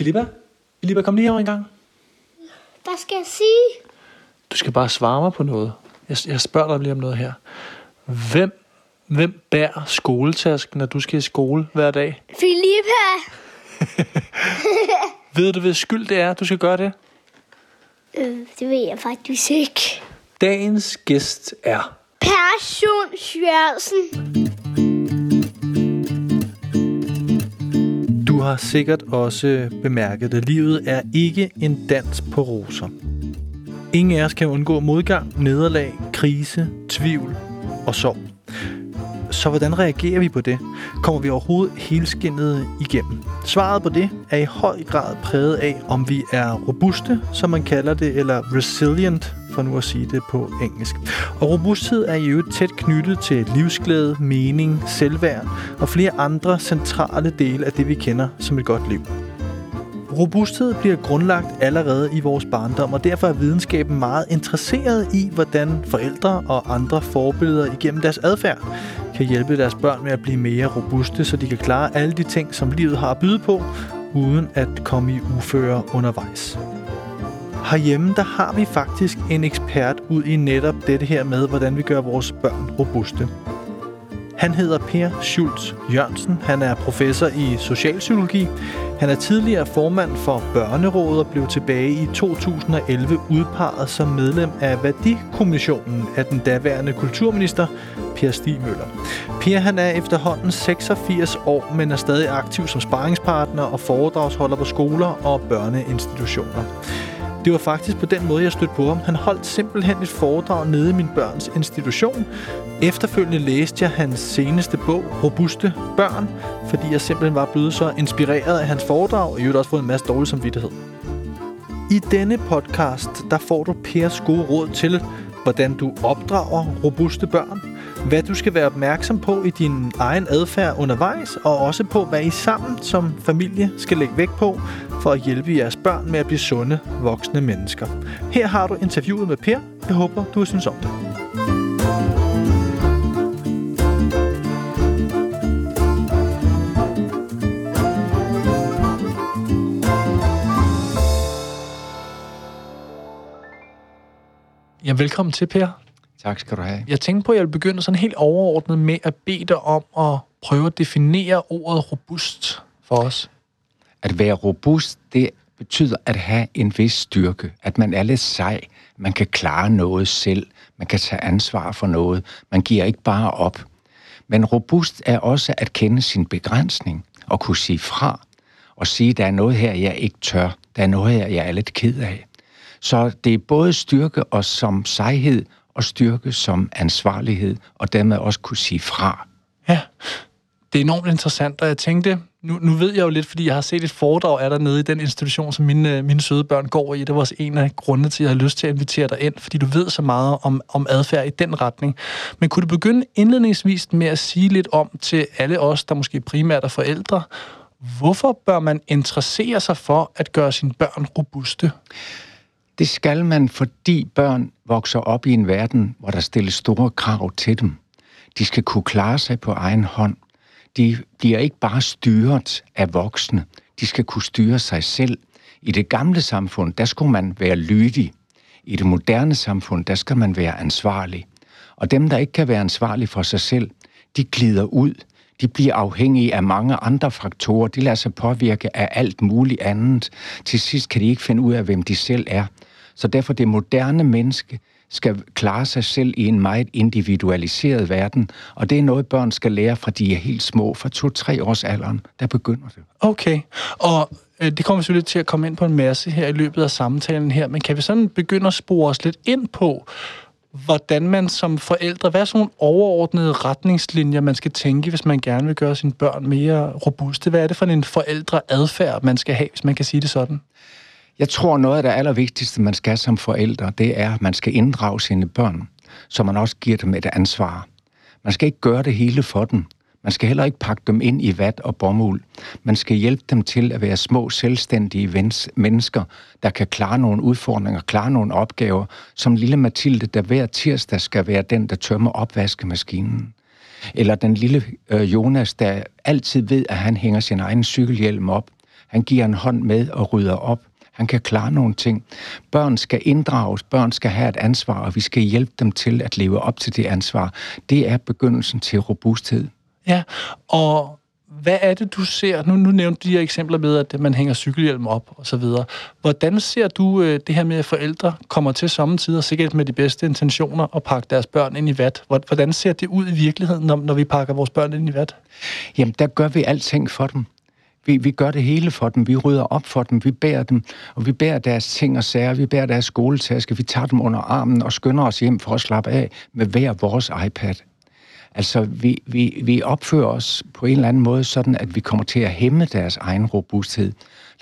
Filippa? Filippa, kom lige herover en gang. Hvad skal jeg sige? Du skal bare svare mig på noget. Jeg, jeg spørger dig lige om noget her. Hvem, hvem bærer skoletasken, når du skal i skole hver dag? Filippa! Ved du, hvad skyld det er, du skal gøre det? Øh, det ved jeg faktisk ikke. Dagens gæst er... Person Svjørsen. Du har sikkert også bemærket, at livet er ikke en dans på roser. Ingen af os kan undgå modgang, nederlag, krise, tvivl og sorg. Så hvordan reagerer vi på det? Kommer vi overhovedet helskindet igennem? Svaret på det er i høj grad præget af, om vi er robuste, som man kalder det, eller resilient, for nu at sige det på engelsk. Og robusthed er i øvrigt tæt knyttet til livsglæde, mening, selvværd og flere andre centrale dele af det, vi kender som et godt liv. Robusthed bliver grundlagt allerede i vores barndom, og derfor er videnskaben meget interesseret i, hvordan forældre og andre forbilleder igennem deres adfærd kan hjælpe deres børn med at blive mere robuste, så de kan klare alle de ting, som livet har at byde på, uden at komme i uføre undervejs. Herhjemme, der har vi faktisk en ekspert ud i netop dette her med, hvordan vi gør vores børn robuste. Han hedder Per Schultz Jørgensen. Han er professor i socialpsykologi. Han er tidligere formand for Børnerådet og blev tilbage i 2011 udpeget som medlem af Værdikommissionen af den daværende kulturminister Per Stig Møller. Per han er efterhånden 86 år, men er stadig aktiv som sparringspartner og foredragsholder på skoler og børneinstitutioner. Det var faktisk på den måde, jeg stødte på ham. Han holdt simpelthen et foredrag nede i min børns institution. Efterfølgende læste jeg hans seneste bog, Robuste Børn, fordi jeg simpelthen var blevet så inspireret af hans foredrag, og jeg også fået en masse dårlig samvittighed. I denne podcast, der får du Pers gode råd til, hvordan du opdrager robuste børn, hvad du skal være opmærksom på i din egen adfærd undervejs, og også på, hvad I sammen som familie skal lægge vægt på for at hjælpe jeres børn med at blive sunde, voksne mennesker. Her har du interviewet med Per. Jeg håber, du synes om det. Ja, velkommen til, Per. Tak skal du have. Jeg tænkte på, at jeg vil begynde sådan helt overordnet med at bede dig om at prøve at definere ordet robust for os. At være robust, det betyder at have en vis styrke. At man er lidt sej. Man kan klare noget selv. Man kan tage ansvar for noget. Man giver ikke bare op. Men robust er også at kende sin begrænsning og kunne sige fra. Og sige, der er noget her, jeg ikke tør. Der er noget her, jeg er lidt ked af. Så det er både styrke og som sejhed og styrke som ansvarlighed, og dermed også kunne sige fra. Ja, det er enormt interessant, og jeg tænkte, nu, nu ved jeg jo lidt, fordi jeg har set et foredrag af dig nede i den institution, som mine, mine søde børn går i. Det var også en af grundene til, at jeg har lyst til at invitere dig ind, fordi du ved så meget om, om adfærd i den retning. Men kunne du begynde indledningsvis med at sige lidt om til alle os, der måske primært er forældre, hvorfor bør man interessere sig for at gøre sine børn robuste? Det skal man, fordi børn vokser op i en verden, hvor der stilles store krav til dem. De skal kunne klare sig på egen hånd. De bliver ikke bare styret af voksne. De skal kunne styre sig selv. I det gamle samfund, der skulle man være lydig. I det moderne samfund, der skal man være ansvarlig. Og dem, der ikke kan være ansvarlige for sig selv, de glider ud. De bliver afhængige af mange andre faktorer. De lader sig påvirke af alt muligt andet. Til sidst kan de ikke finde ud af, hvem de selv er. Så derfor det moderne menneske skal klare sig selv i en meget individualiseret verden, og det er noget, børn skal lære fra de er helt små, fra to-tre års alderen, der begynder det. Okay, og øh, det kommer vi selvfølgelig til at komme ind på en masse her i løbet af samtalen her, men kan vi sådan begynde at spore os lidt ind på, hvordan man som forældre, hvad er sådan nogle overordnede retningslinjer, man skal tænke, hvis man gerne vil gøre sine børn mere robuste? Hvad er det for en forældreadfærd, man skal have, hvis man kan sige det sådan? Jeg tror, noget af det allervigtigste, man skal som forældre, det er, at man skal inddrage sine børn, så man også giver dem et ansvar. Man skal ikke gøre det hele for dem. Man skal heller ikke pakke dem ind i vat og bomuld. Man skal hjælpe dem til at være små, selvstændige mennesker, der kan klare nogle udfordringer, klare nogle opgaver, som lille Mathilde, der hver tirsdag skal være den, der tømmer opvaskemaskinen. Eller den lille øh, Jonas, der altid ved, at han hænger sin egen cykelhjelm op, Han giver en hånd med og rydder op. Han kan klare nogle ting. Børn skal inddrages, børn skal have et ansvar, og vi skal hjælpe dem til at leve op til det ansvar. Det er begyndelsen til robusthed. Ja, og hvad er det, du ser? Nu, nu nævnte de her eksempler med, at man hænger cykelhjelm op og så videre. Hvordan ser du øh, det her med, at forældre kommer til samtidig, sikkert med de bedste intentioner, og pakke deres børn ind i vat? Hvordan ser det ud i virkeligheden, når, når vi pakker vores børn ind i vat? Jamen, der gør vi alting for dem. Vi, vi gør det hele for dem. Vi rydder op for dem. Vi bærer dem, og vi bærer deres ting og sager. Vi bærer deres skoletaske. Vi tager dem under armen og skynder os hjem for at slappe af med hver vores iPad. Altså, vi, vi, vi opfører os på en eller anden måde sådan, at vi kommer til at hæmme deres egen robusthed.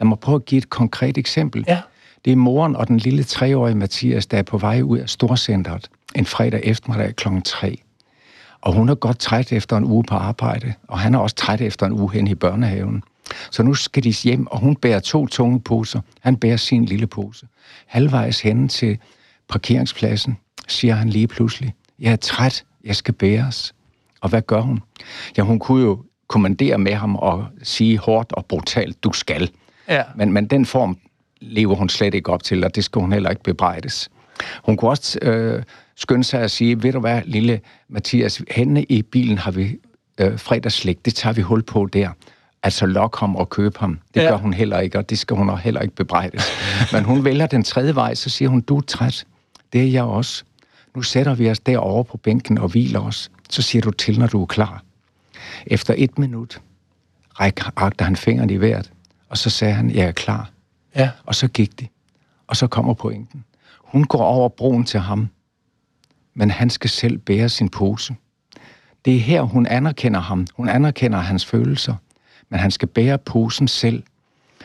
Lad mig prøve at give et konkret eksempel. Ja. Det er moren og den lille treårige Mathias, der er på vej ud af Storcenteret en fredag eftermiddag kl. 3. Og hun er godt træt efter en uge på arbejde, og han er også træt efter en uge hen i børnehaven. Så nu skal de hjem, og hun bærer to tunge poser. Han bærer sin lille pose. Halvvejs hen til parkeringspladsen, siger han lige pludselig, jeg er træt, jeg skal bæres. Og hvad gør hun? Ja, hun kunne jo kommandere med ham og sige hårdt og brutalt, du skal. Ja. Men, men den form lever hun slet ikke op til, og det skal hun heller ikke bebrejdes. Hun kunne også øh, skynde sig at sige, ved du hvad, lille Mathias, henne i bilen har vi øh, fredagslæg, det tager vi hul på der. Altså lok ham og købe ham. Det ja. gør hun heller ikke, og det skal hun heller ikke bebrejdes. Men hun vælger den tredje vej, så siger hun, du er træt. Det er jeg også. Nu sætter vi os derovre på bænken og hviler os. Så siger du til, når du er klar. Efter et minut rækker han fingeren i vejret, og så sagde han, jeg er klar. Ja. Og så gik det. Og så kommer pointen. Hun går over broen til ham, men han skal selv bære sin pose. Det er her, hun anerkender ham. Hun anerkender hans følelser, men han skal bære posen selv.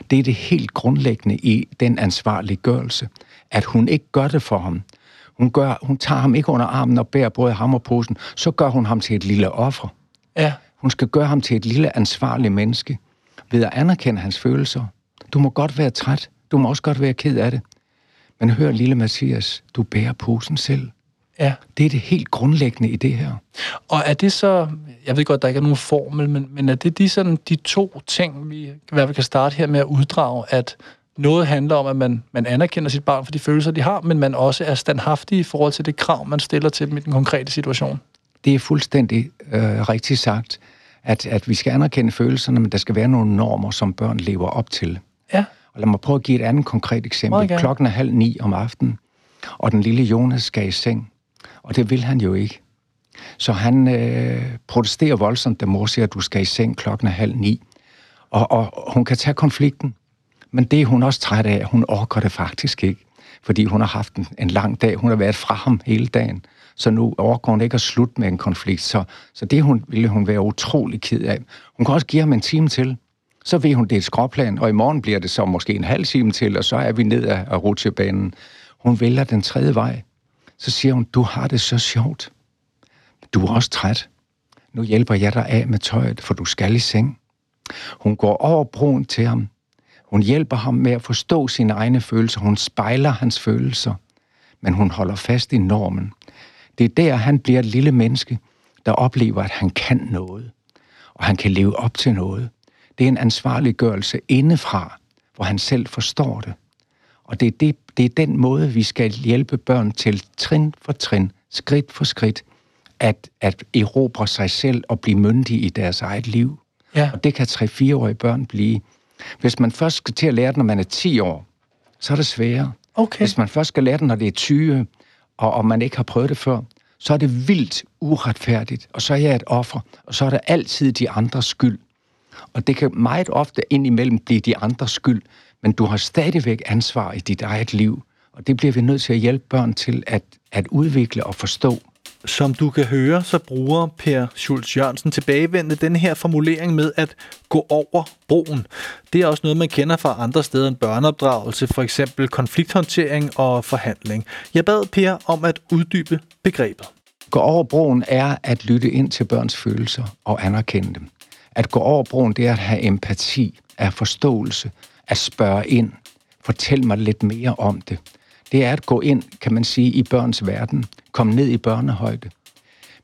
Det er det helt grundlæggende i den ansvarlige gørelse, at hun ikke gør det for ham. Hun, gør, hun tager ham ikke under armen og bærer både ham og posen. Så gør hun ham til et lille offer. Ja. Hun skal gøre ham til et lille ansvarligt menneske ved at anerkende hans følelser. Du må godt være træt. Du må også godt være ked af det. Men hør, lille Mathias, du bærer posen selv. Ja. Det er det helt grundlæggende i det her. Og er det så, jeg ved godt, der ikke er nogen formel, men, men er det de, sådan, de to ting, vi, hvad vi kan starte her med at uddrage, at noget handler om, at man, man anerkender sit barn for de følelser, de har, men man også er standhaftig i forhold til det krav, man stiller til dem i den konkrete situation? Det er fuldstændig øh, rigtigt sagt, at, at vi skal anerkende følelserne, men der skal være nogle normer, som børn lever op til. Ja. Og lad mig prøve at give et andet konkret eksempel. Klokken er halv ni om aftenen, og den lille Jonas skal i seng, og det vil han jo ikke. Så han øh, protesterer voldsomt, da mor siger, at du skal i seng klokken er halv ni. Og, og hun kan tage konflikten, men det er hun også træt af. Hun orker det faktisk ikke, fordi hun har haft en, en lang dag. Hun har været fra ham hele dagen, så nu overgår hun ikke at slutte med en konflikt. Så, så det hun, ville hun være utrolig ked af. Hun kan også give ham en time til. Så ved hun, det er et skråplan, og i morgen bliver det så måske en halv time til, og så er vi ned af, rutsjebanen. Hun vælger den tredje vej. Så siger hun, du har det så sjovt. Du er også træt. Nu hjælper jeg dig af med tøjet, for du skal i seng. Hun går over broen til ham. Hun hjælper ham med at forstå sine egne følelser. Hun spejler hans følelser. Men hun holder fast i normen. Det er der, han bliver et lille menneske, der oplever, at han kan noget. Og han kan leve op til noget. Det er en ansvarliggørelse indefra, hvor han selv forstår det. Og det er, det, det er den måde, vi skal hjælpe børn til trin for trin, skridt for skridt, at, at erobre sig selv og blive myndige i deres eget liv. Ja. Og det kan 3-4-årige børn blive. Hvis man først skal til at lære det, når man er 10 år, så er det sværere. Okay. Hvis man først skal lære det, når det er 20, og, og man ikke har prøvet det før, så er det vildt uretfærdigt, og så er jeg et offer, og så er det altid de andres skyld. Og det kan meget ofte indimellem blive de andres skyld, men du har stadigvæk ansvar i dit eget liv, og det bliver vi nødt til at hjælpe børn til at, at udvikle og forstå. Som du kan høre, så bruger Per Schultz Jørgensen tilbagevendende den her formulering med at gå over broen. Det er også noget, man kender fra andre steder end børneopdragelse, for eksempel konflikthåndtering og forhandling. Jeg bad Per om at uddybe begrebet. Gå over broen er at lytte ind til børns følelser og anerkende dem. At gå over broen, det er at have empati, at forståelse, at spørge ind. Fortæl mig lidt mere om det. Det er at gå ind, kan man sige, i børns verden. Komme ned i børnehøjde.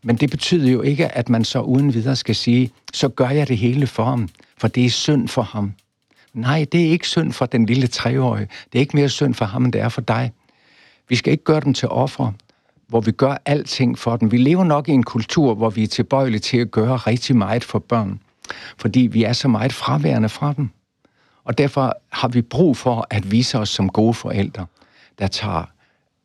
Men det betyder jo ikke, at man så uden videre skal sige, så gør jeg det hele for ham, for det er synd for ham. Nej, det er ikke synd for den lille treårige. Det er ikke mere synd for ham, end det er for dig. Vi skal ikke gøre dem til ofre, hvor vi gør alting for dem. Vi lever nok i en kultur, hvor vi er tilbøjelige til at gøre rigtig meget for børn, fordi vi er så meget fraværende fra dem. Og derfor har vi brug for at vise os som gode forældre, der tager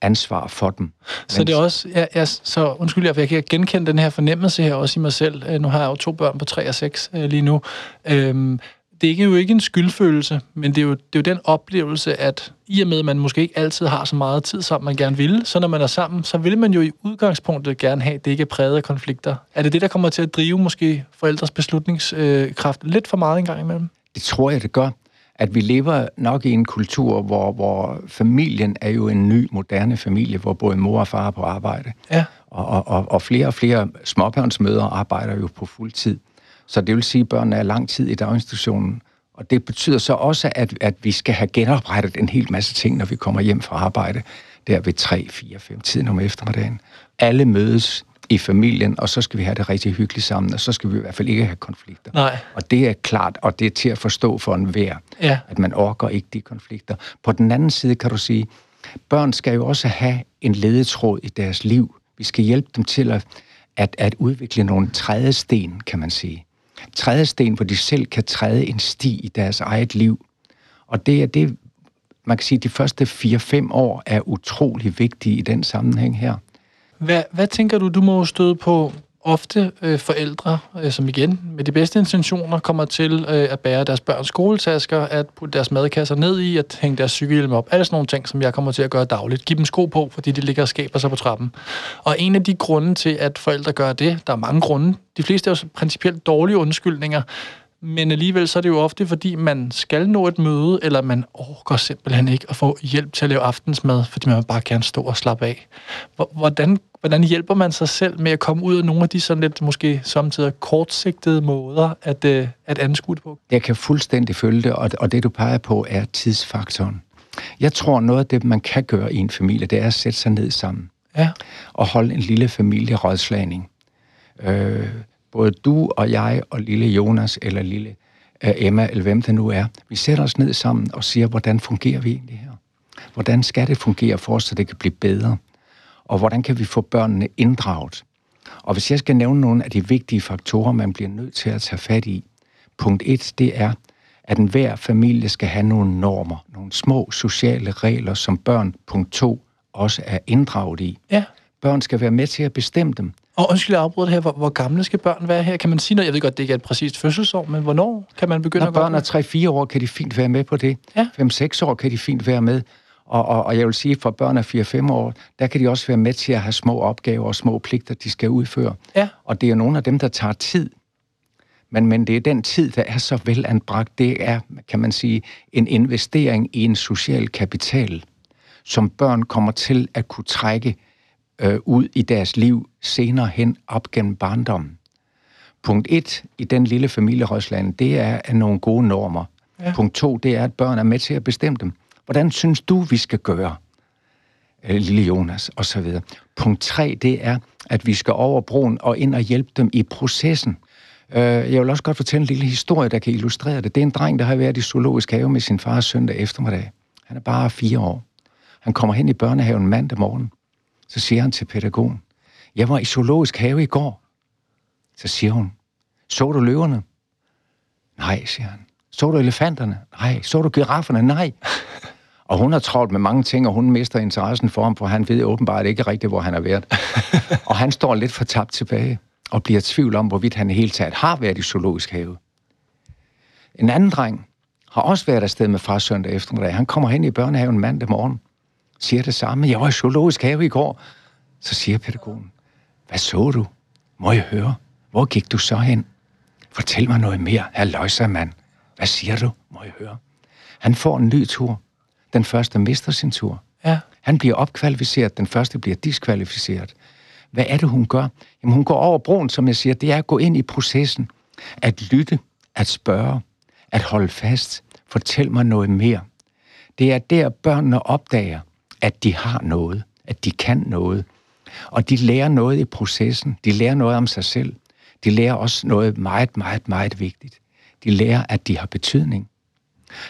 ansvar for dem. Så det er også, ja, ja, så undskyld, jeg kan genkende den her fornemmelse her også i mig selv. Øh, nu har jeg jo to børn på 3 og 6 øh, lige nu. Øhm, det er jo ikke en skyldfølelse, men det er, jo, det er jo den oplevelse, at i og med, at man måske ikke altid har så meget tid, som man gerne vil, så når man er sammen, så vil man jo i udgangspunktet gerne have, at det ikke er præget af konflikter. Er det det, der kommer til at drive måske forældres beslutningskraft lidt for meget engang imellem? Det tror jeg, det gør at vi lever nok i en kultur, hvor, hvor familien er jo en ny, moderne familie, hvor både mor og far er på arbejde. Ja. Og, og, og flere og flere småbørnsmødre arbejder jo på fuld tid. Så det vil sige, at børnene er lang tid i daginstitutionen. Og det betyder så også, at, at vi skal have genoprettet en hel masse ting, når vi kommer hjem fra arbejde, der ved 3, 4, 5 tiden om eftermiddagen. Alle mødes i familien, og så skal vi have det rigtig hyggeligt sammen, og så skal vi i hvert fald ikke have konflikter. Nej. Og det er klart, og det er til at forstå for en hver, ja. at man orker ikke de konflikter. På den anden side kan du sige, børn skal jo også have en ledetråd i deres liv. Vi skal hjælpe dem til at, at, at udvikle nogle trædesten, kan man sige. Trædesten, hvor de selv kan træde en sti i deres eget liv. Og det er det, man kan sige, de første 4-5 år er utrolig vigtige i den sammenhæng her. Hvad, hvad tænker du, du må støde på ofte øh, forældre, øh, som igen med de bedste intentioner kommer til øh, at bære deres børns skoletasker, at putte deres madkasser ned i, at hænge deres cykelhjelm op. Alle sådan nogle ting, som jeg kommer til at gøre dagligt. Giv dem sko på, fordi de ligger og skaber sig på trappen. Og en af de grunde til, at forældre gør det, der er mange grunde. De fleste er jo principielt dårlige undskyldninger, men alligevel så er det jo ofte, fordi man skal nå et møde, eller man orker simpelthen ikke at få hjælp til at lave aftensmad, fordi man bare gerne stå og slappe af. Hvordan, hvordan hjælper man sig selv med at komme ud af nogle af de sådan lidt måske samtidig kortsigtede måder at, uh, at anskue det på? Jeg kan fuldstændig følge det, og, og det du peger på er tidsfaktoren. Jeg tror, noget af det, man kan gøre i en familie, det er at sætte sig ned sammen. Ja. Og holde en lille familierådslagning. Øh, både du og jeg og lille Jonas eller lille øh, Emma, eller hvem det nu er, vi sætter os ned sammen og siger, hvordan fungerer vi egentlig her? Hvordan skal det fungere for os, så det kan blive bedre? Og hvordan kan vi få børnene inddraget? Og hvis jeg skal nævne nogle af de vigtige faktorer, man bliver nødt til at tage fat i. Punkt 1, det er, at enhver familie skal have nogle normer, nogle små sociale regler, som børn, punkt 2, også er inddraget i. Ja. Børn skal være med til at bestemme dem. Og undskyld, jeg afbryder det her. Hvor, hvor gamle skal børn være her? Kan man sige noget? Jeg ved godt, det ikke er et præcist fødselsår, men hvornår kan man begynde Når at børn er 3-4 år, kan de fint være med på det. Ja. 5-6 år kan de fint være med. Og, og, og jeg vil sige, for børn af 4-5 år, der kan de også være med til at have små opgaver og små pligter, de skal udføre. Ja. Og det er nogle af dem, der tager tid. Men, men det er den tid, der er så velanbragt. Det er, kan man sige, en investering i en social kapital, som børn kommer til at kunne trække øh, ud i deres liv senere hen op gennem barndommen. Punkt 1 i den lille familierådsland, det er, er nogle gode normer. Ja. Punkt 2, det er, at børn er med til at bestemme dem. Hvordan synes du, vi skal gøre, øh, lille Jonas, og så videre. Punkt 3, det er, at vi skal over broen og ind og hjælpe dem i processen. Øh, jeg vil også godt fortælle en lille historie, der kan illustrere det. Det er en dreng, der har været i zoologisk have med sin far søndag eftermiddag. Han er bare fire år. Han kommer hen i børnehaven mandag morgen. Så siger han til pædagogen, jeg var i zoologisk have i går. Så siger hun, så du løverne? Nej, siger han. Så du elefanterne? Nej. Så du girafferne? Nej. Og hun har travlt med mange ting, og hun mister interessen for ham, for han ved åbenbart ikke rigtigt, hvor han har været. og han står lidt for tabt tilbage, og bliver i tvivl om, hvorvidt han i hele taget har været i zoologisk have. En anden dreng har også været afsted med far søndag eftermiddag. Han kommer hen i børnehaven mandag morgen, siger det samme. Jeg var i zoologisk have i går. Så siger pædagogen, hvad så du? Må jeg høre? Hvor gik du så hen? Fortæl mig noget mere, herr mand. Hvad siger du? Må jeg høre? Han får en ny tur. Den første mister sin tur. Ja. Han bliver opkvalificeret, den første bliver diskvalificeret. Hvad er det, hun gør? Jamen, hun går over broen, som jeg siger. Det er at gå ind i processen. At lytte, at spørge, at holde fast. Fortæl mig noget mere. Det er der, børnene opdager, at de har noget, at de kan noget. Og de lærer noget i processen. De lærer noget om sig selv. De lærer også noget meget, meget, meget vigtigt. De lærer, at de har betydning.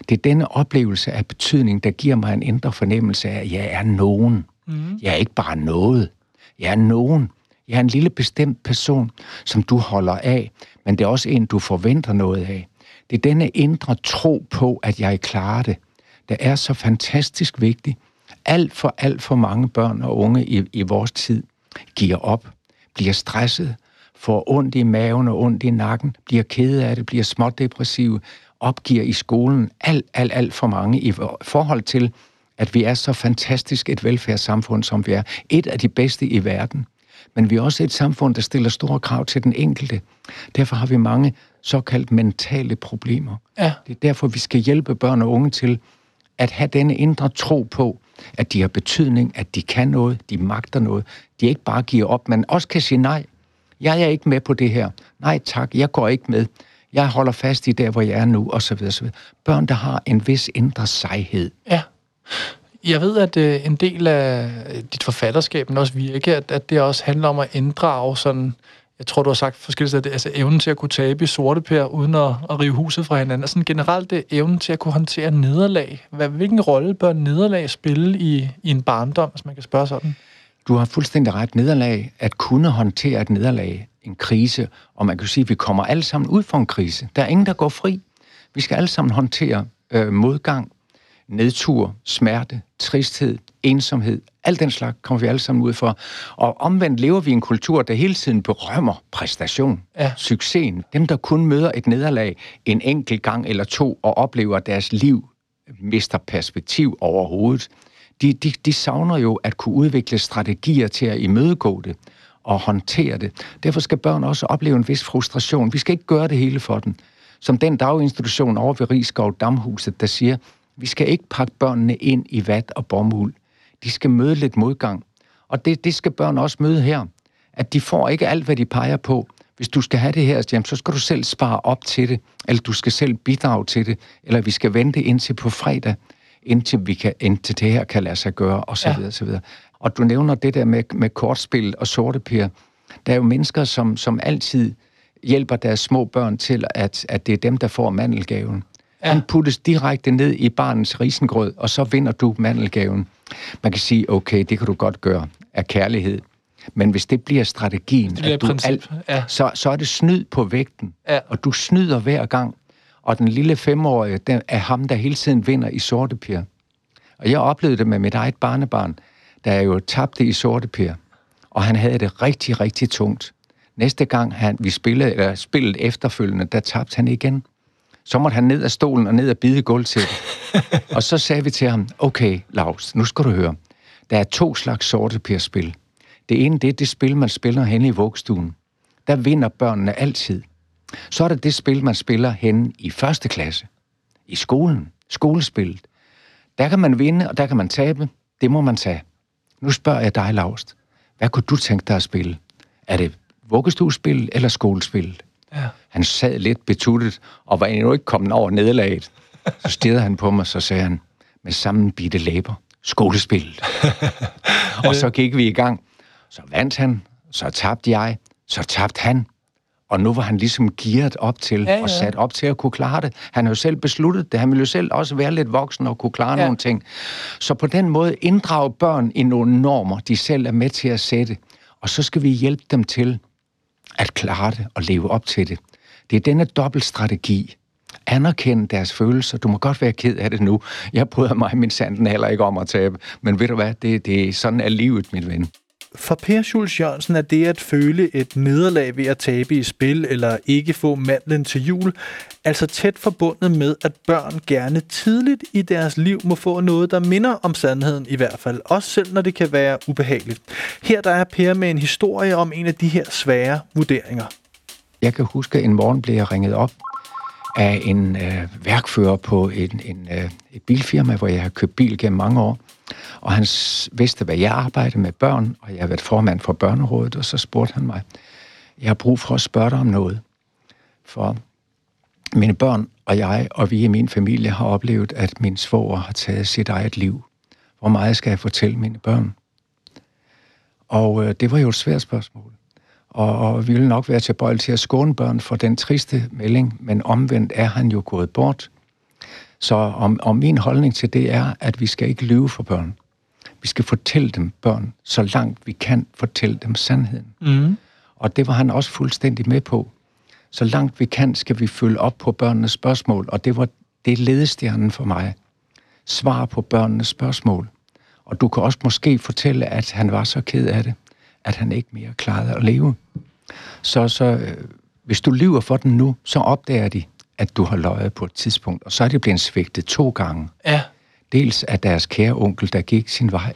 Det er denne oplevelse af betydning, der giver mig en indre fornemmelse af, at jeg er nogen. Mm. Jeg er ikke bare noget. Jeg er nogen. Jeg er en lille bestemt person, som du holder af, men det er også en, du forventer noget af. Det er denne indre tro på, at jeg klarer det, der er så fantastisk vigtig. Alt for, alt for mange børn og unge i, i vores tid giver op, bliver stresset, får ondt i maven og ondt i nakken, bliver kede af det, bliver smådepressive, opgiver i skolen. Alt, alt, alt for mange i forhold til, at vi er så fantastisk et velfærdssamfund, som vi er. Et af de bedste i verden. Men vi er også et samfund, der stiller store krav til den enkelte. Derfor har vi mange såkaldt mentale problemer. Ja. Det er derfor, vi skal hjælpe børn og unge til at have denne indre tro på, at de har betydning, at de kan noget, de magter noget. De ikke bare giver op, men også kan sige nej. Jeg er ikke med på det her. Nej tak, jeg går ikke med. Jeg holder fast i der, hvor jeg er nu, og så videre, så videre. Børn, der har en vis indre sejhed. Ja. Jeg ved, at øh, en del af dit forfatterskab, men også virke, at, at det også handler om at inddrage sådan, jeg tror, du har sagt forskelligt, altså evnen til at kunne tabe sorte pær, uden at, at rive huset fra hinanden. Altså generelt det evnen til at kunne håndtere nederlag. Hvad, hvilken rolle bør nederlag spille i, i en barndom, hvis man kan spørge sådan? Du har fuldstændig ret. Nederlag, at kunne håndtere et nederlag, en krise, og man kan sige, at vi kommer alle sammen ud for en krise. Der er ingen, der går fri. Vi skal alle sammen håndtere øh, modgang, nedtur, smerte, tristhed, ensomhed, alt den slags kommer vi alle sammen ud for. Og omvendt lever vi i en kultur, der hele tiden berømmer præstation, ja. succesen. Dem, der kun møder et nederlag en enkelt gang eller to og oplever, at deres liv mister perspektiv overhovedet, de, de, de savner jo at kunne udvikle strategier til at imødegå det og håndtere det. Derfor skal børn også opleve en vis frustration. Vi skal ikke gøre det hele for dem. Som den daginstitution over ved Rigskov Damhuset, der siger, vi skal ikke pakke børnene ind i vat og bomuld. De skal møde lidt modgang. Og det, det skal børn også møde her. At de får ikke alt, hvad de peger på. Hvis du skal have det her, jamen, så skal du selv spare op til det, eller du skal selv bidrage til det, eller vi skal vente indtil på fredag, indtil, vi kan, indtil det her kan lade sig gøre, og så ja. videre. Og du nævner det der med, med kortspil og sorteper. Der er jo mennesker, som, som altid hjælper deres små børn til, at, at det er dem, der får mandelgaven. Ja. Han puttes direkte ned i barnets risengrød, og så vinder du mandelgaven. Man kan sige, okay, det kan du godt gøre af kærlighed. Men hvis det bliver strategien, det bliver at du princip. alt, ja. så, så er det snyd på vægten. Ja. Og du snyder hver gang. Og den lille femårige den er ham, der hele tiden vinder i sorteper. Og jeg oplevede det med mit eget barnebarn, der jo tabte i sorteper. Og han havde det rigtig, rigtig tungt. Næste gang han, vi spillede, eller spillet efterfølgende, der tabte han igen. Så måtte han ned af stolen og ned og bide gulv til og så sagde vi til ham, okay, Lars, nu skal du høre. Der er to slags sorteperspil. Det ene, det er det spil, man spiller hen i vugstuen. Der vinder børnene altid. Så er der det spil, man spiller hen i første klasse. I skolen. Skolespillet. Der kan man vinde, og der kan man tabe. Det må man tage. Nu spørger jeg dig, Lars. Hvad kunne du tænke dig at spille? Er det vuggestuespil eller skolespil? Ja. Han sad lidt betuttet og var endnu ikke kommet over nederlaget. Så stirrede han på mig, så sagde han med sammenbitte læber, skolespillet. og så gik vi i gang. Så vandt han, så tabte jeg, så tabte han. Og nu var han ligesom gearet op til ja, ja. og sat op til at kunne klare det. Han har jo selv besluttet det. Han ville jo selv også være lidt voksen og kunne klare ja. nogle ting. Så på den måde inddrage børn i nogle normer, de selv er med til at sætte. Og så skal vi hjælpe dem til at klare det og leve op til det. Det er denne dobbeltstrategi. Anerkend deres følelser. Du må godt være ked af det nu. Jeg bryder mig min sanden heller ikke om at tabe. Men ved du hvad, det, det er sådan er livet, min ven. For Per Schulz Jørgensen er det at føle et nederlag ved at tabe i spil eller ikke få mandlen til jul, altså tæt forbundet med, at børn gerne tidligt i deres liv må få noget, der minder om sandheden i hvert fald, også selv når det kan være ubehageligt. Her der er Per med en historie om en af de her svære vurderinger. Jeg kan huske, at en morgen blev jeg ringet op af en øh, værkfører på en, en, øh, et bilfirma, hvor jeg har købt bil gennem mange år. Og han vidste, hvad jeg arbejdede med børn, og jeg har været formand for børnerådet, og så spurgte han mig, jeg har brug for at spørge dig om noget. For mine børn og jeg, og vi i min familie, har oplevet, at min svoger har taget sit eget liv. Hvor meget skal jeg fortælle mine børn? Og øh, det var jo et svært spørgsmål. Og, og vi vil nok være tilbøjelige til at skåne børn for den triste melding, men omvendt er han jo gået bort. Så om, om min holdning til det er, at vi skal ikke lyve for børn. Vi skal fortælle dem børn, så langt vi kan fortælle dem sandheden. Mm. Og det var han også fuldstændig med på. Så langt vi kan, skal vi følge op på børnenes spørgsmål, og det var det ledestjernen for mig. Svar på børnenes spørgsmål. Og du kan også måske fortælle, at han var så ked af det, at han ikke mere klarede at leve. Så, så øh, hvis du lyver for den nu, så opdager de, at du har løjet på et tidspunkt, og så er det blevet svigtet to gange. Ja. Dels af deres kære onkel, der gik sin vej,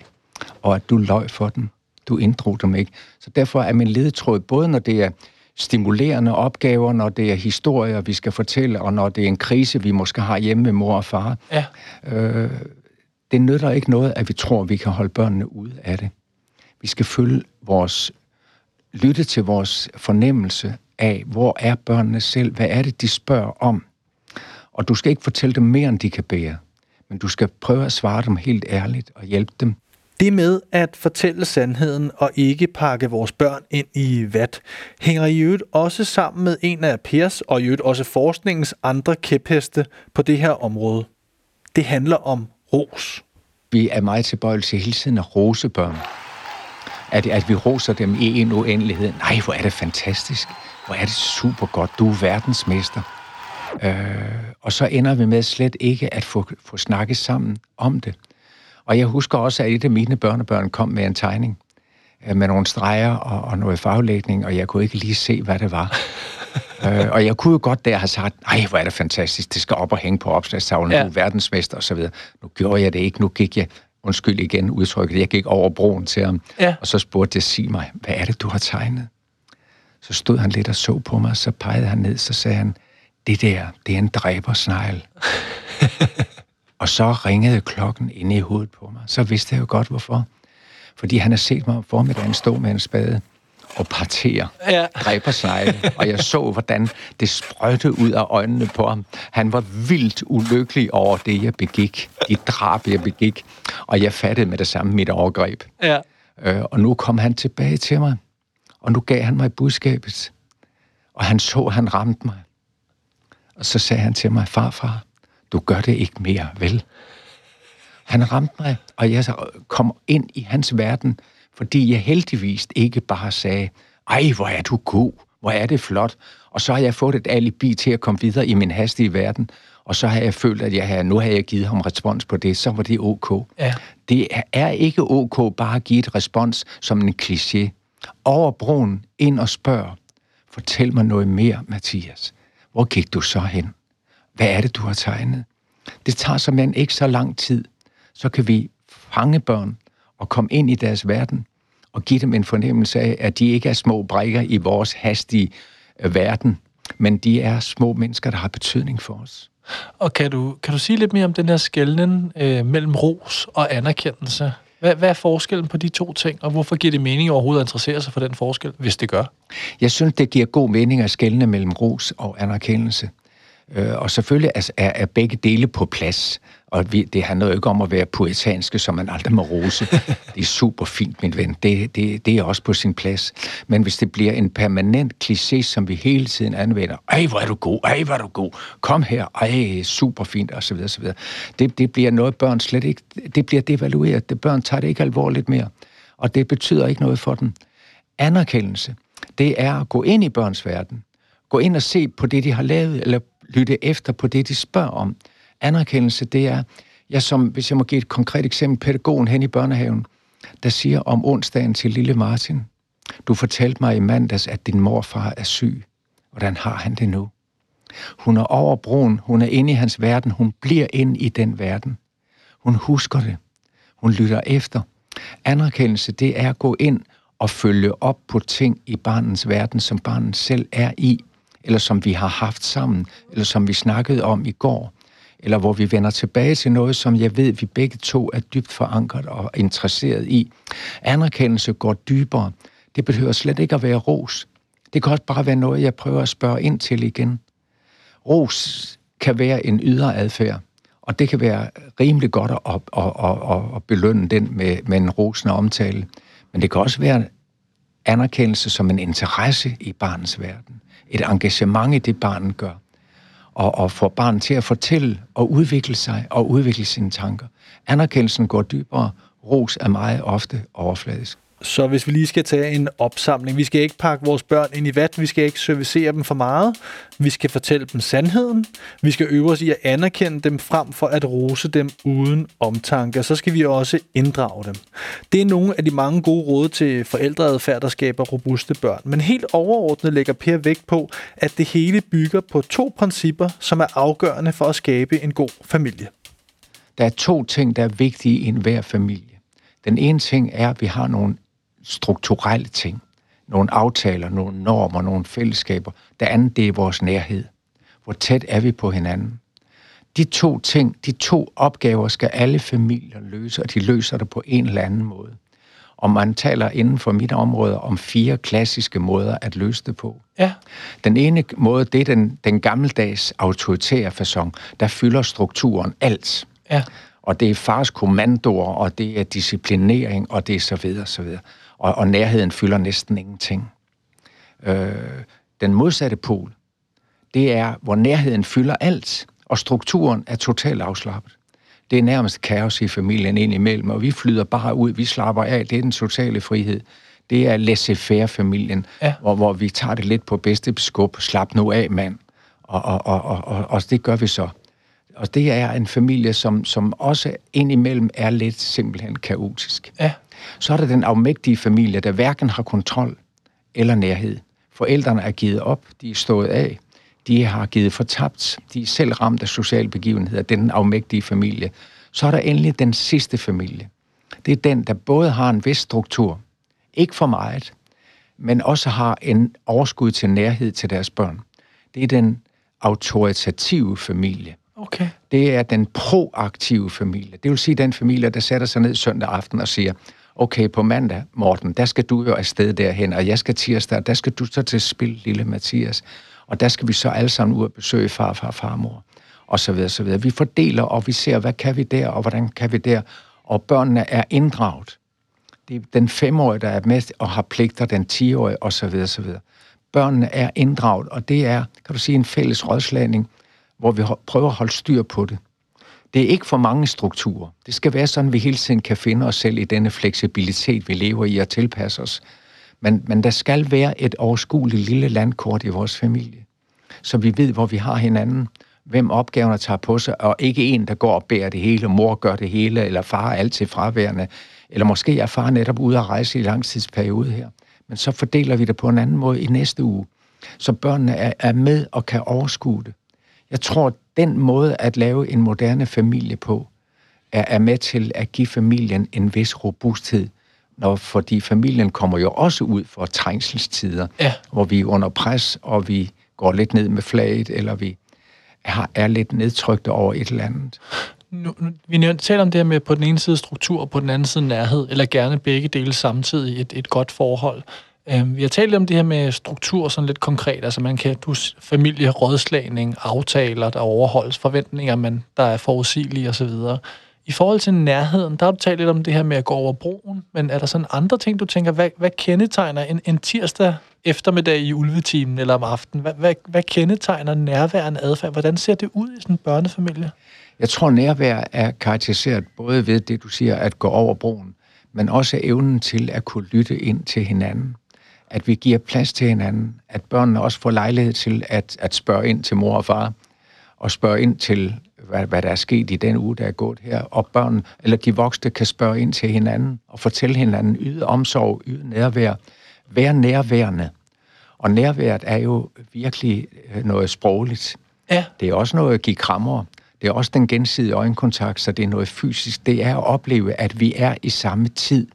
og at du løj for dem. Du inddrog dem ikke. Så derfor er min ledetråd, både når det er stimulerende opgaver, når det er historier, vi skal fortælle, og når det er en krise, vi måske har hjemme med mor og far. Ja. Øh, det nytter ikke noget, at vi tror, at vi kan holde børnene ude af det. Vi skal følge vores, lytte til vores fornemmelse af, hvor er børnene selv, hvad er det, de spørger om. Og du skal ikke fortælle dem mere, end de kan bære. Men du skal prøve at svare dem helt ærligt og hjælpe dem. Det med at fortælle sandheden og ikke pakke vores børn ind i vat, hænger i øvrigt også sammen med en af Pers og i øvrigt også forskningens andre kæpheste på det her område. Det handler om ros. Vi er meget tilbøjelige til hele tiden at rose børn. At, at vi roser dem i en uendelighed. Nej, hvor er det fantastisk. Hvor er det super godt. Du er verdensmester. Øh, og så ender vi med slet ikke at få, få snakket sammen om det. Og jeg husker også, at et af mine børnebørn kom med en tegning øh, med nogle streger og, og noget faglægning, og jeg kunne ikke lige se, hvad det var. øh, og jeg kunne jo godt der have sagt, nej, hvor er det fantastisk, det skal op og hænge på opslagstavlen, ja. du er verdensmester og så videre. Nu gjorde jeg det ikke, nu gik jeg, undskyld igen udtrykket, jeg gik over broen til ham, Ja. og så spurgte jeg, sig mig, hvad er det, du har tegnet? Så stod han lidt og så på mig, så pegede han ned, så sagde han, det der, det er en dræbersnegl. og så ringede klokken inde i hovedet på mig. Så vidste jeg jo godt, hvorfor. Fordi han har set mig om formiddagen stå med en spade og partere Ja. dræbersnegle, og jeg så, hvordan det sprøjtede ud af øjnene på ham. Han var vildt ulykkelig over det, jeg begik. De drab, jeg begik. Og jeg fattede med det samme mit overgreb. Ja. Øh, og nu kom han tilbage til mig, og nu gav han mig budskabet. Og han så, at han ramte mig. Og så sagde han til mig, farfar, du gør det ikke mere, vel? Han ramte mig, og jeg så kom ind i hans verden, fordi jeg heldigvis ikke bare sagde, ej, hvor er du god, hvor er det flot, og så har jeg fået et alibi til at komme videre i min hastige verden, og så har jeg følt, at jeg havde, nu har jeg givet ham respons på det, så var det ok. Ja. Det er- ikke ok bare at give et respons som en kliché. Over broen, ind og spørg. Fortæl mig noget mere, Mathias. Hvor gik du så hen? Hvad er det, du har tegnet? Det tager simpelthen ikke så lang tid. Så kan vi fange børn og komme ind i deres verden og give dem en fornemmelse af, at de ikke er små brækker i vores hastige øh, verden, men de er små mennesker, der har betydning for os. Og kan du, kan du sige lidt mere om den her skældning øh, mellem ros og anerkendelse? Hvad, hvad er forskellen på de to ting, og hvorfor giver det mening overhovedet at interessere sig for den forskel, hvis det gør? Jeg synes, det giver god mening at skelne mellem ros og anerkendelse. Øh, og selvfølgelig er, er begge dele på plads. Og vi, det handler jo ikke om at være poetanske, som man aldrig må rose. Det er super fint, min ven. Det, det, det er også på sin plads. Men hvis det bliver en permanent kliché, som vi hele tiden anvender, ej, hvor er du god, ej, hvor er du god, kom her, ej, super fint, og så videre, så videre. Det, det bliver noget, børn slet ikke, det bliver devalueret. Det børn tager det ikke alvorligt mere. Og det betyder ikke noget for dem. Anerkendelse, det er at gå ind i børns verden. Gå ind og se på det, de har lavet, eller lytte efter på det, de spørger om. Anerkendelse, det er, jeg som, hvis jeg må give et konkret eksempel, pædagogen hen i børnehaven, der siger om onsdagen til lille Martin, du fortalte mig i mandags, at din morfar er syg. Hvordan har han det nu? Hun er over broen, hun er inde i hans verden, hun bliver inde i den verden. Hun husker det. Hun lytter efter. Anerkendelse, det er at gå ind og følge op på ting i barnens verden, som barnet selv er i, eller som vi har haft sammen, eller som vi snakkede om i går, eller hvor vi vender tilbage til noget, som jeg ved, vi begge to er dybt forankret og interesseret i. Anerkendelse går dybere. Det behøver slet ikke at være ros. Det kan også bare være noget, jeg prøver at spørge ind til igen. Ros kan være en ydre adfærd, og det kan være rimelig godt at, at, at, at, at belønne den med, med en rosende omtale. Men det kan også være anerkendelse som en interesse i barnets verden. Et engagement i det, barnet gør og, og får barnet til at fortælle og udvikle sig og udvikle sine tanker. Anerkendelsen går dybere, ros er meget ofte overfladisk. Så hvis vi lige skal tage en opsamling, vi skal ikke pakke vores børn ind i vat, vi skal ikke servicere dem for meget, vi skal fortælle dem sandheden, vi skal øve os i at anerkende dem frem for at rose dem uden omtanke, og så skal vi også inddrage dem. Det er nogle af de mange gode råd til forældreadfærd, der skaber robuste børn. Men helt overordnet lægger Per vægt på, at det hele bygger på to principper, som er afgørende for at skabe en god familie. Der er to ting, der er vigtige i enhver familie. Den ene ting er, at vi har nogle strukturelle ting. Nogle aftaler, nogle normer, nogle fællesskaber. Det andet, det er vores nærhed. Hvor tæt er vi på hinanden? De to ting, de to opgaver skal alle familier løse, og de løser det på en eller anden måde. Og man taler inden for mit område om fire klassiske måder at løse det på. Ja. Den ene måde, det er den, den gammeldags autoritære façon. Der fylder strukturen alt. Ja. Og det er fars kommandoer, og det er disciplinering, og det er så videre, så videre og, og nærheden fylder næsten ingenting. Øh, den modsatte pol, det er, hvor nærheden fylder alt, og strukturen er totalt afslappet. Det er nærmest kaos i familien ind imellem, og vi flyder bare ud, vi slapper af, det er den totale frihed. Det er laissez-faire-familien, ja. hvor, hvor vi tager det lidt på bedste skub, slap nu af, mand. Og, og, og, og, og, og det gør vi så. Og det er en familie, som, som også indimellem er lidt simpelthen kaotisk. Ja. Så er der den afmægtige familie, der hverken har kontrol eller nærhed. Forældrene er givet op, de er stået af, de har givet fortabt, de er selv ramt af sociale begivenheder, den afmægtige familie. Så er der endelig den sidste familie. Det er den, der både har en vis struktur, ikke for meget, men også har en overskud til nærhed til deres børn. Det er den autoritative familie. Okay. Det er den proaktive familie. Det vil sige den familie, der sætter sig ned søndag aften og siger, okay, på mandag, Morten, der skal du jo afsted derhen, og jeg skal tirsdag, der skal du så til spil, lille Mathias. Og der skal vi så alle sammen ud og besøge far, far, farmor, og så videre, så videre. Vi fordeler, og vi ser, hvad kan vi der, og hvordan kan vi der. Og børnene er inddraget. Det er den femårige, der er med og har pligter, den 10-årige, og så videre, så videre. Børnene er inddraget, og det er, kan du sige, en fælles rådslagning, hvor vi prøver at holde styr på det. Det er ikke for mange strukturer. Det skal være sådan, at vi hele tiden kan finde os selv i denne fleksibilitet, vi lever i og tilpasse os. Men, men der skal være et overskueligt lille landkort i vores familie, så vi ved, hvor vi har hinanden, hvem opgaverne tager på sig, og ikke en, der går og bærer det hele, mor gør det hele, eller far er altid fraværende, eller måske er far netop ude at rejse i langtidsperiode her. Men så fordeler vi det på en anden måde i næste uge, så børnene er, er med og kan overskue det. Jeg tror, den måde at lave en moderne familie på, er, er med til at give familien en vis robusthed, når, fordi familien kommer jo også ud for trængselstider, ja. hvor vi er under pres, og vi går lidt ned med flaget, eller vi er, er lidt nedtrykte over et eller andet. Nu, nu, vi taler om det her med på den ene side struktur, og på den anden side nærhed, eller gerne begge dele samtidig et, et godt forhold. Øh, vi har talt om det her med struktur sådan lidt konkret. Altså man kan du familie, rådslagning, aftaler, der overholdes, forventninger, man, der er forudsigelige osv. I forhold til nærheden, der har du talt lidt om det her med at gå over broen, men er der sådan andre ting, du tænker, hvad, hvad kendetegner en, en tirsdag eftermiddag i ulvetimen eller om aftenen? Hvad, hvad, hvad kendetegner nærværende adfærd? Hvordan ser det ud i sådan en børnefamilie? Jeg tror, nærvær er karakteriseret både ved det, du siger, at gå over broen, men også evnen til at kunne lytte ind til hinanden at vi giver plads til hinanden, at børnene også får lejlighed til at, at spørge ind til mor og far, og spørge ind til, hvad, hvad der er sket i den uge, der er gået her, og børn, eller de voksne kan spørge ind til hinanden, og fortælle hinanden, yde omsorg, yde nærvær, være nærværende. Og nærværet er jo virkelig øh, noget sprogligt. Ja. Det er også noget at give krammer. Det er også den gensidige øjenkontakt, så det er noget fysisk. Det er at opleve, at vi er i samme tid.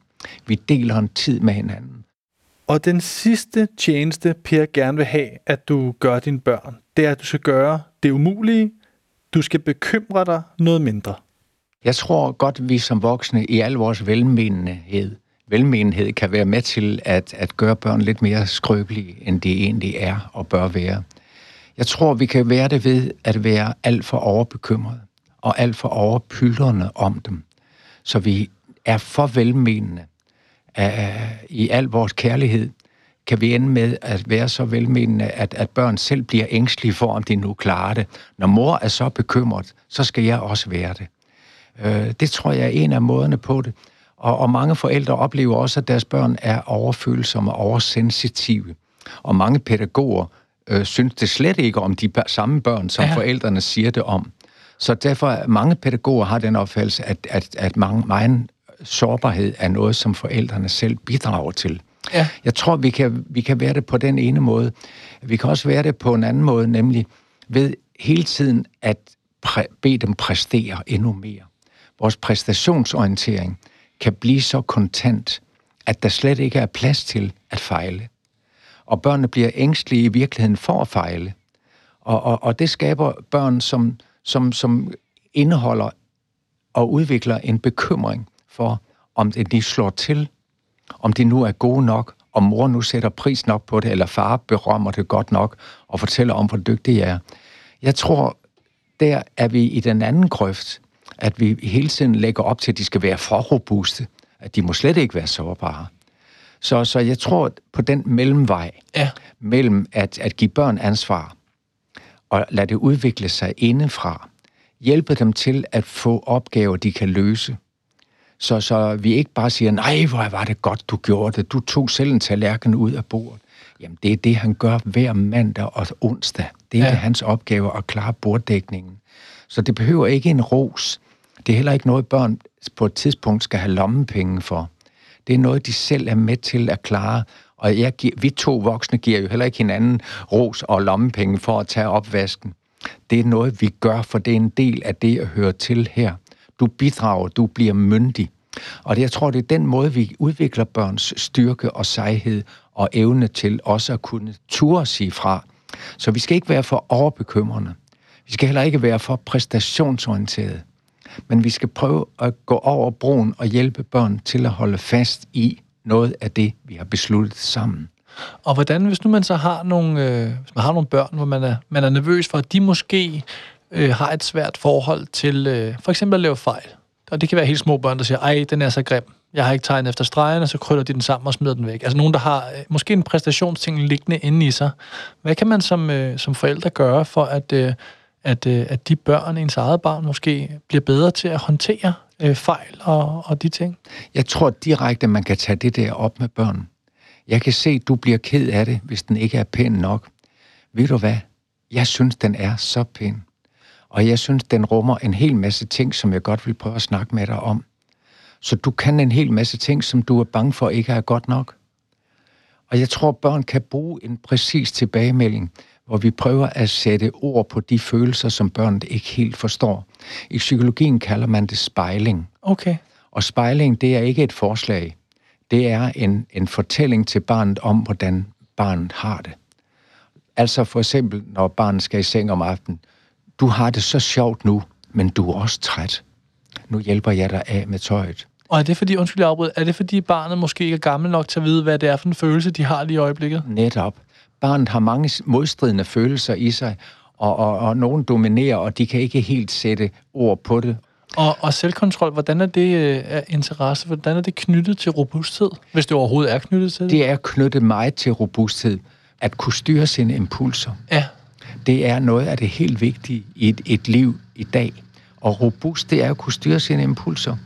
Vi deler en tid med hinanden. Og den sidste tjeneste, Per gerne vil have, at du gør dine børn, det er, at du skal gøre det umulige. Du skal bekymre dig noget mindre. Jeg tror godt, vi som voksne i al vores velmenenhed, velmenenhed kan være med til at, at gøre børn lidt mere skrøbelige, end de egentlig er og bør være. Jeg tror, vi kan være det ved at være alt for overbekymret og alt for overpyldrende om dem. Så vi er for velmenende i al vores kærlighed kan vi ende med at være så velmenende, at, at børn selv bliver ængstlige for, om de nu klarer det. Når mor er så bekymret, så skal jeg også være det. Øh, det tror jeg er en af måderne på det. Og, og mange forældre oplever også, at deres børn er overfølsomme og oversensitive. Og mange pædagoger øh, synes det slet ikke om de samme børn, som ja. forældrene siger det om. Så derfor mange pædagoger har den opfattelse, at, at, at mange, meget sårbarhed er noget, som forældrene selv bidrager til. Ja. Jeg tror, vi kan, vi kan være det på den ene måde. Vi kan også være det på en anden måde, nemlig ved hele tiden at præ- bede dem præstere endnu mere. Vores præstationsorientering kan blive så kontant, at der slet ikke er plads til at fejle. Og børnene bliver ængstlige i virkeligheden for at fejle. Og, og, og det skaber børn, som, som, som indeholder og udvikler en bekymring for, om det de slår til, om de nu er gode nok, om mor nu sætter pris nok på det, eller far berømmer det godt nok og fortæller om, hvor dygtig jeg er. Jeg tror, der er vi i den anden grøft, at vi hele tiden lægger op til, at de skal være for robuste, at de må slet ikke være sårbare. Så, så jeg tror på den mellemvej, ja. mellem at, at give børn ansvar, og lade det udvikle sig indefra, hjælpe dem til at få opgaver, de kan løse, så, så vi ikke bare siger, nej, hvor var det godt, du gjorde det. Du tog selv en tallerken ud af bordet. Jamen, det er det, han gør hver mandag og onsdag. Det er ja. hans opgave at klare borddækningen. Så det behøver ikke en ros. Det er heller ikke noget, børn på et tidspunkt skal have lommepenge for. Det er noget, de selv er med til at klare. Og jeg, vi to voksne giver jo heller ikke hinanden ros og lommepenge for at tage opvasken. Det er noget, vi gør, for det er en del af det at høre til her. Du bidrager, du bliver myndig. Og det, jeg tror, det er den måde, vi udvikler børns styrke og sejhed og evne til også at kunne ture sige fra. Så vi skal ikke være for overbekymrende. Vi skal heller ikke være for præstationsorienterede. Men vi skal prøve at gå over broen og hjælpe børn til at holde fast i noget af det, vi har besluttet sammen. Og hvordan, hvis nu man så har nogle, øh, hvis man har nogle børn, hvor man er, man er nervøs for, at de måske øh, har et svært forhold til øh, for eksempel at lave fejl. Og det kan være helt små børn, der siger, ej, den er så grim. Jeg har ikke tegnet efter stregen, og så krøller de den sammen og smider den væk. Altså nogen, der har øh, måske en præstationsting liggende inde i sig. Hvad kan man som, øh, som forældre gøre for, at, øh, at, øh, at de børn, ens eget barn måske, bliver bedre til at håndtere øh, fejl og, og de ting? Jeg tror direkte, man kan tage det der op med børn. Jeg kan se, at du bliver ked af det, hvis den ikke er pæn nok. Ved du hvad? Jeg synes, den er så pæn. Og jeg synes, den rummer en hel masse ting, som jeg godt vil prøve at snakke med dig om. Så du kan en hel masse ting, som du er bange for ikke er godt nok. Og jeg tror, børn kan bruge en præcis tilbagemelding, hvor vi prøver at sætte ord på de følelser, som børn ikke helt forstår. I psykologien kalder man det spejling. Okay. Og spejling, det er ikke et forslag. Det er en, en fortælling til barnet om, hvordan barnet har det. Altså for eksempel, når barnet skal i seng om aftenen, du har det så sjovt nu, men du er også træt. Nu hjælper jeg dig af med tøjet. Og er det fordi, undskyld jeg afbryder, er det fordi barnet måske ikke er gammel nok til at vide, hvad det er for en følelse, de har lige i øjeblikket? Netop. Barnet har mange modstridende følelser i sig, og, og, og nogen dominerer, og de kan ikke helt sætte ord på det. Og, og selvkontrol, hvordan er det uh, interesse, hvordan er det knyttet til robusthed, hvis det overhovedet er knyttet til det? Det er knyttet meget til robusthed, at kunne styre sine impulser. Ja det er noget af det helt vigtige i et, et liv i dag. Og robust, det er at kunne styre sine impulser.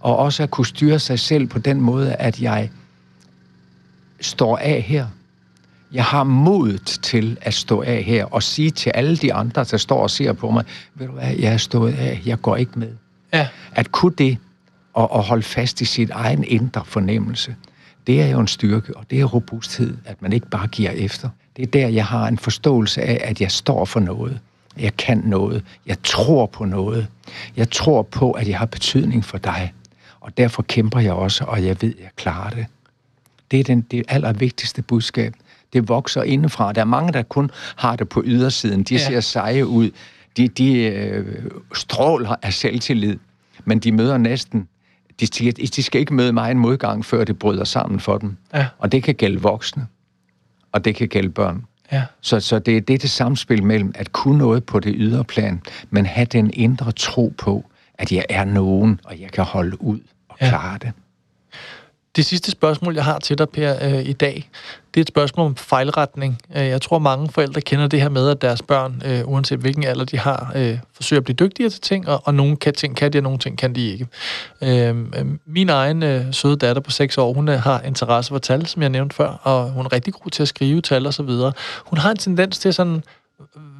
Og også at kunne styre sig selv på den måde, at jeg står af her. Jeg har modet til at stå af her og sige til alle de andre, der står og ser på mig, ved du hvad, jeg er stået af, jeg går ikke med. Ja. At kunne det og, og holde fast i sit egen indre fornemmelse, det er jo en styrke, og det er robusthed, at man ikke bare giver efter. Det er der, jeg har en forståelse af, at jeg står for noget. Jeg kan noget. Jeg tror på noget. Jeg tror på, at jeg har betydning for dig. Og derfor kæmper jeg også, og jeg ved, at jeg klarer det. Det er den, det allervigtigste budskab. Det vokser indefra. Der er mange, der kun har det på ydersiden. De ja. ser seje ud. De, de øh, stråler af selvtillid. Men de møder næsten de, de skal ikke møde mig en modgang, før det bryder sammen for dem. Ja. Og det kan gælde voksne, og det kan gælde børn. Ja. Så, så det, det er det samspil mellem at kunne noget på det ydre plan, men have den indre tro på, at jeg er nogen, og jeg kan holde ud og ja. klare det. Det sidste spørgsmål, jeg har til dig, Per, øh, i dag, det er et spørgsmål om fejlretning. Øh, jeg tror, mange forældre kender det her med, at deres børn, øh, uanset hvilken alder de har, øh, forsøger at blive dygtigere til ting, og, og nogle kan ting kan de, og nogle ting kan de ikke. Øh, min egen øh, søde datter på 6 år, hun øh, har interesse for tal, som jeg nævnte før, og hun er rigtig god til at skrive tal og så videre. Hun har en tendens til sådan,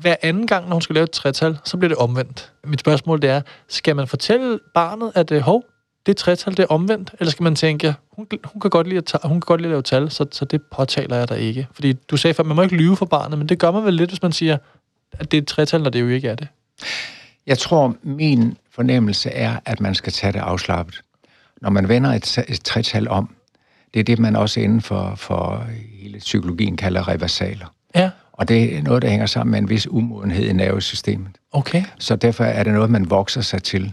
hver anden gang, når hun skal lave et tretal, så bliver det omvendt. Mit spørgsmål det er, skal man fortælle barnet, at øh, hov, det tretal, det er omvendt? Eller skal man tænke, hun, hun, kan, godt lide at ta- hun kan godt lide at lave tal, så, så det påtaler jeg der ikke. Fordi du sagde før, man må ikke lyve for barnet, men det gør man vel lidt, hvis man siger, at det er et tretal, når det jo ikke er det. Jeg tror, min fornemmelse er, at man skal tage det afslappet. Når man vender et, et tretal om, det er det, man også inden for, for hele psykologien kalder reversaler. Ja, Og det er noget, der hænger sammen med en vis umodenhed i nervesystemet. okay. Så derfor er det noget, man vokser sig til.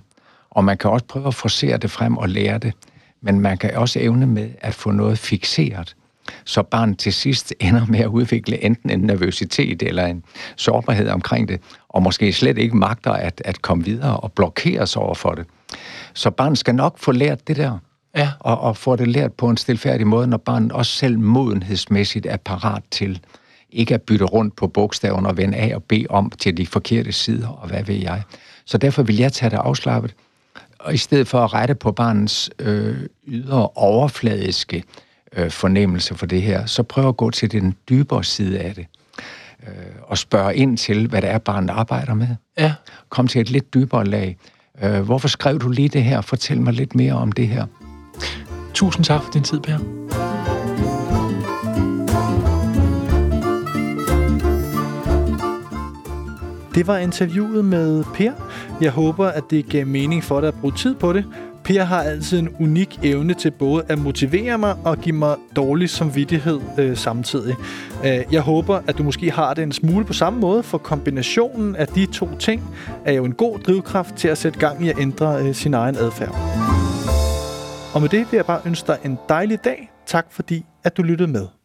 Og man kan også prøve at forsere det frem og lære det. Men man kan også evne med at få noget fixeret. Så barnet til sidst ender med at udvikle enten en nervøsitet eller en sårbarhed omkring det, og måske slet ikke magter at, at komme videre og blokere sig over for det. Så barnet skal nok få lært det der, Ja, og, og få det lært på en stilfærdig måde, når barnet også selv modenhedsmæssigt er parat til ikke at bytte rundt på bogstaverne og vende A og B om til de forkerte sider, og hvad ved jeg. Så derfor vil jeg tage det afslappet, og i stedet for at rette på barnets øh, ydre overfladiske øh, fornemmelse for det her, så prøv at gå til den dybere side af det, øh, og spørge ind til, hvad det er, barnet arbejder med. ja. Kom til et lidt dybere lag. Øh, hvorfor skrev du lige det her? Fortæl mig lidt mere om det her. Tusind tak for din tid, Per. Det var interviewet med Per. Jeg håber, at det gav mening for dig at bruge tid på det. Per har altid en unik evne til både at motivere mig og give mig dårlig samvittighed øh, samtidig. Øh, jeg håber, at du måske har det en smule på samme måde, for kombinationen af de to ting er jo en god drivkraft til at sætte gang i at ændre øh, sin egen adfærd. Og med det vil jeg bare ønske dig en dejlig dag. Tak fordi, at du lyttede med.